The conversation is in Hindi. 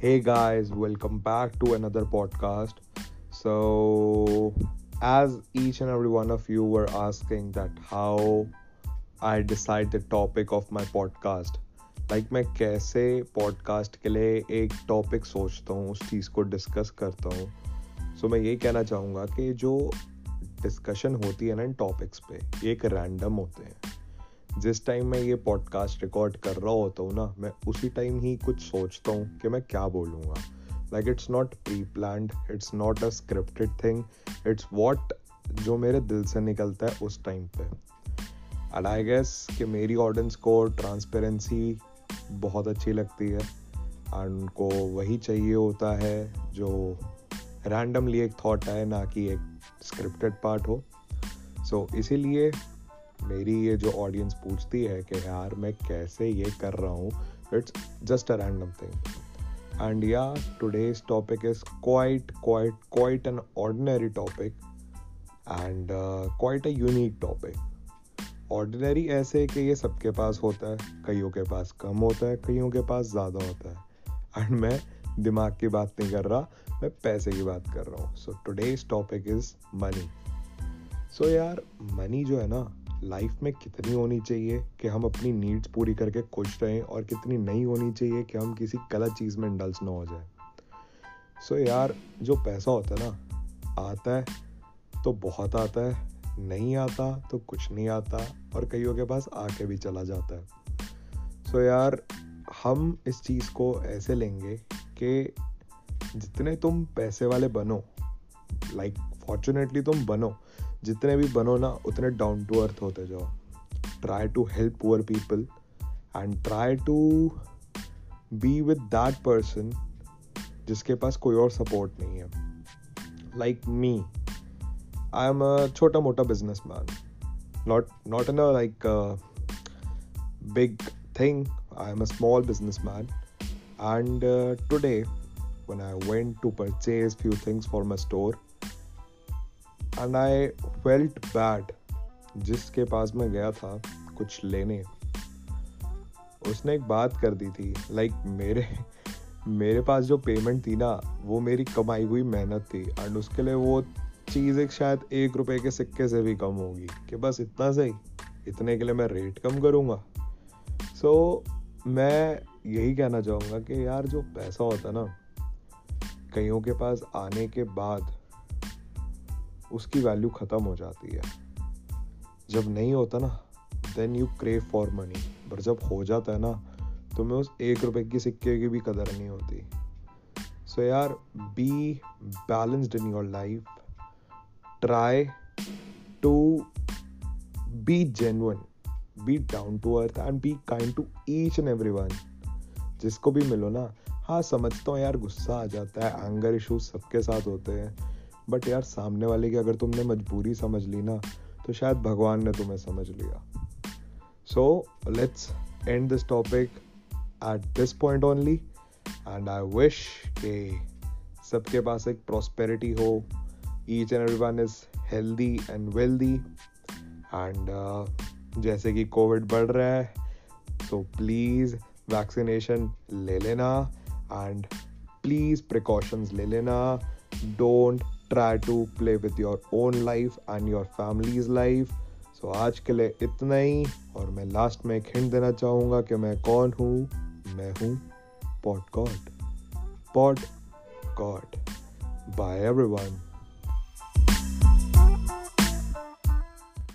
Hey guys, welcome back to another podcast. So, as each and every one of you were asking that how I decide the topic of my podcast, like मैं कैसे पॉडकास्ट के लिए एक टॉपिक सोचता हूँ उस चीज़ को डिस्कस करता हूँ सो so, मैं ये कहना चाहूँगा कि जो डिस्कशन होती है ना इन टॉपिक्स पे एक रैंडम होते हैं जिस टाइम मैं ये पॉडकास्ट रिकॉर्ड कर रहा होता हूँ ना मैं उसी टाइम ही कुछ सोचता हूँ कि मैं क्या बोलूँगा। Like it's not pre plan it's not a scripted thing it's what जो मेरे दिल से निकलता है उस टाइम पे। एंड आई गेस कि मेरी ऑडियंस को ट्रांसपेरेंसी बहुत अच्छी लगती है। एंड उनको वही चाहिए होता है जो रैंडमली एक थॉट आए ना कि एक स्क्रिप्टेड पार्ट हो। सो so, इसीलिए मेरी ये जो ऑडियंस पूछती है कि यार मैं कैसे ये कर रहा हूँ it's just a random thing and yeah today's topic is quite quite quite an ordinary topic and quite a unique topic ordinary ऐसे कि ये सबके पास होता है, कईयों के पास कम होता है, कईयों के पास ज़्यादा होता है। एंड मैं दिमाग की बात नहीं कर रहा, मैं पैसे की बात कर रहा हूँ। So today's topic is money so यार मनी जो है ना लाइफ में कितनी होनी चाहिए कि हम अपनी नीड्स पूरी करके खुश रहें और कितनी नहीं होनी चाहिए कि हम किसी गलत चीज़ में इंडल्स ना हो जाए। सो so यार जो पैसा होता है ना आता है तो बहुत आता है नहीं आता तो कुछ नहीं आता और कईयों के पास आके भी चला जाता है। सो so यार हम इस चीज़ को ऐसे लेंगे कि जितने तुम पैसे वाले बनो लाइक like, फॉर्चुनेटली तुम बनो जितने भी बनो ना, उतने डाउन टू अर्थ होते जाओ। Try to help poor people and try to be with that person जिसके पास कोई और सपोर्ट नहीं है। Like me I am a छोटा मोटा businessman not not in a like big thing I am a small businessman and today when i went to purchase few things for my store and i felt bad. जिसके पास मैं गया था कुछ लेने। उसने एक बात कर दी थी। लाइक like, मेरे मेरे पास जो पेमेंट थी ना वो मेरी कमाई हुई मेहनत थी। एंड उसके लिए वो चीज़ एक शायद एक रुपए के सिक्के से भी कम होगी। कि बस इतना सही। इतने के लिए मैं रेट कम करूँगा। सो so, मैं यही कहना चाहूँगा कि यार जो पैसा होता ना कईयों के पास आने के बाद उसकी वैल्यू ख़त्म हो जाती है। जब नहीं होता ना then you crave for money पर जब हो जाता है ना तो मैं उस एक रुपए की सिक्के की भी कदर नहीं होती। सो यार be balanced in your life try to be genuine be down to earth and be kind to each and every one जिसको भी मिलो ना हाँ समझता हूँ यार, गुस्सा आ जाता है एंगर इशूज सबके साथ होते हैं। बट यार, सामने वाले की अगर तुमने मजबूरी समझ ली ना तो शायद भगवान ने तुम्हें समझ लिया। So let's end this topic at this point only and I wish के सबके पास एक प्रॉस्पेरिटी हो each and every one is healthy and wealthy and जैसे कि कोविड बढ़ रहा है तो प्लीज़ वैक्सीनेशन ले लेना एंड प्लीज़ प्रिकॉशंस ले लेना don't try to play with your own life and your family's life so आज के लिए इतना ही, और मैं लास्ट में एक हिंट देना चाहूँगा कि मैं कौन हूँ? मैं हूँ pot god pot god bye everyone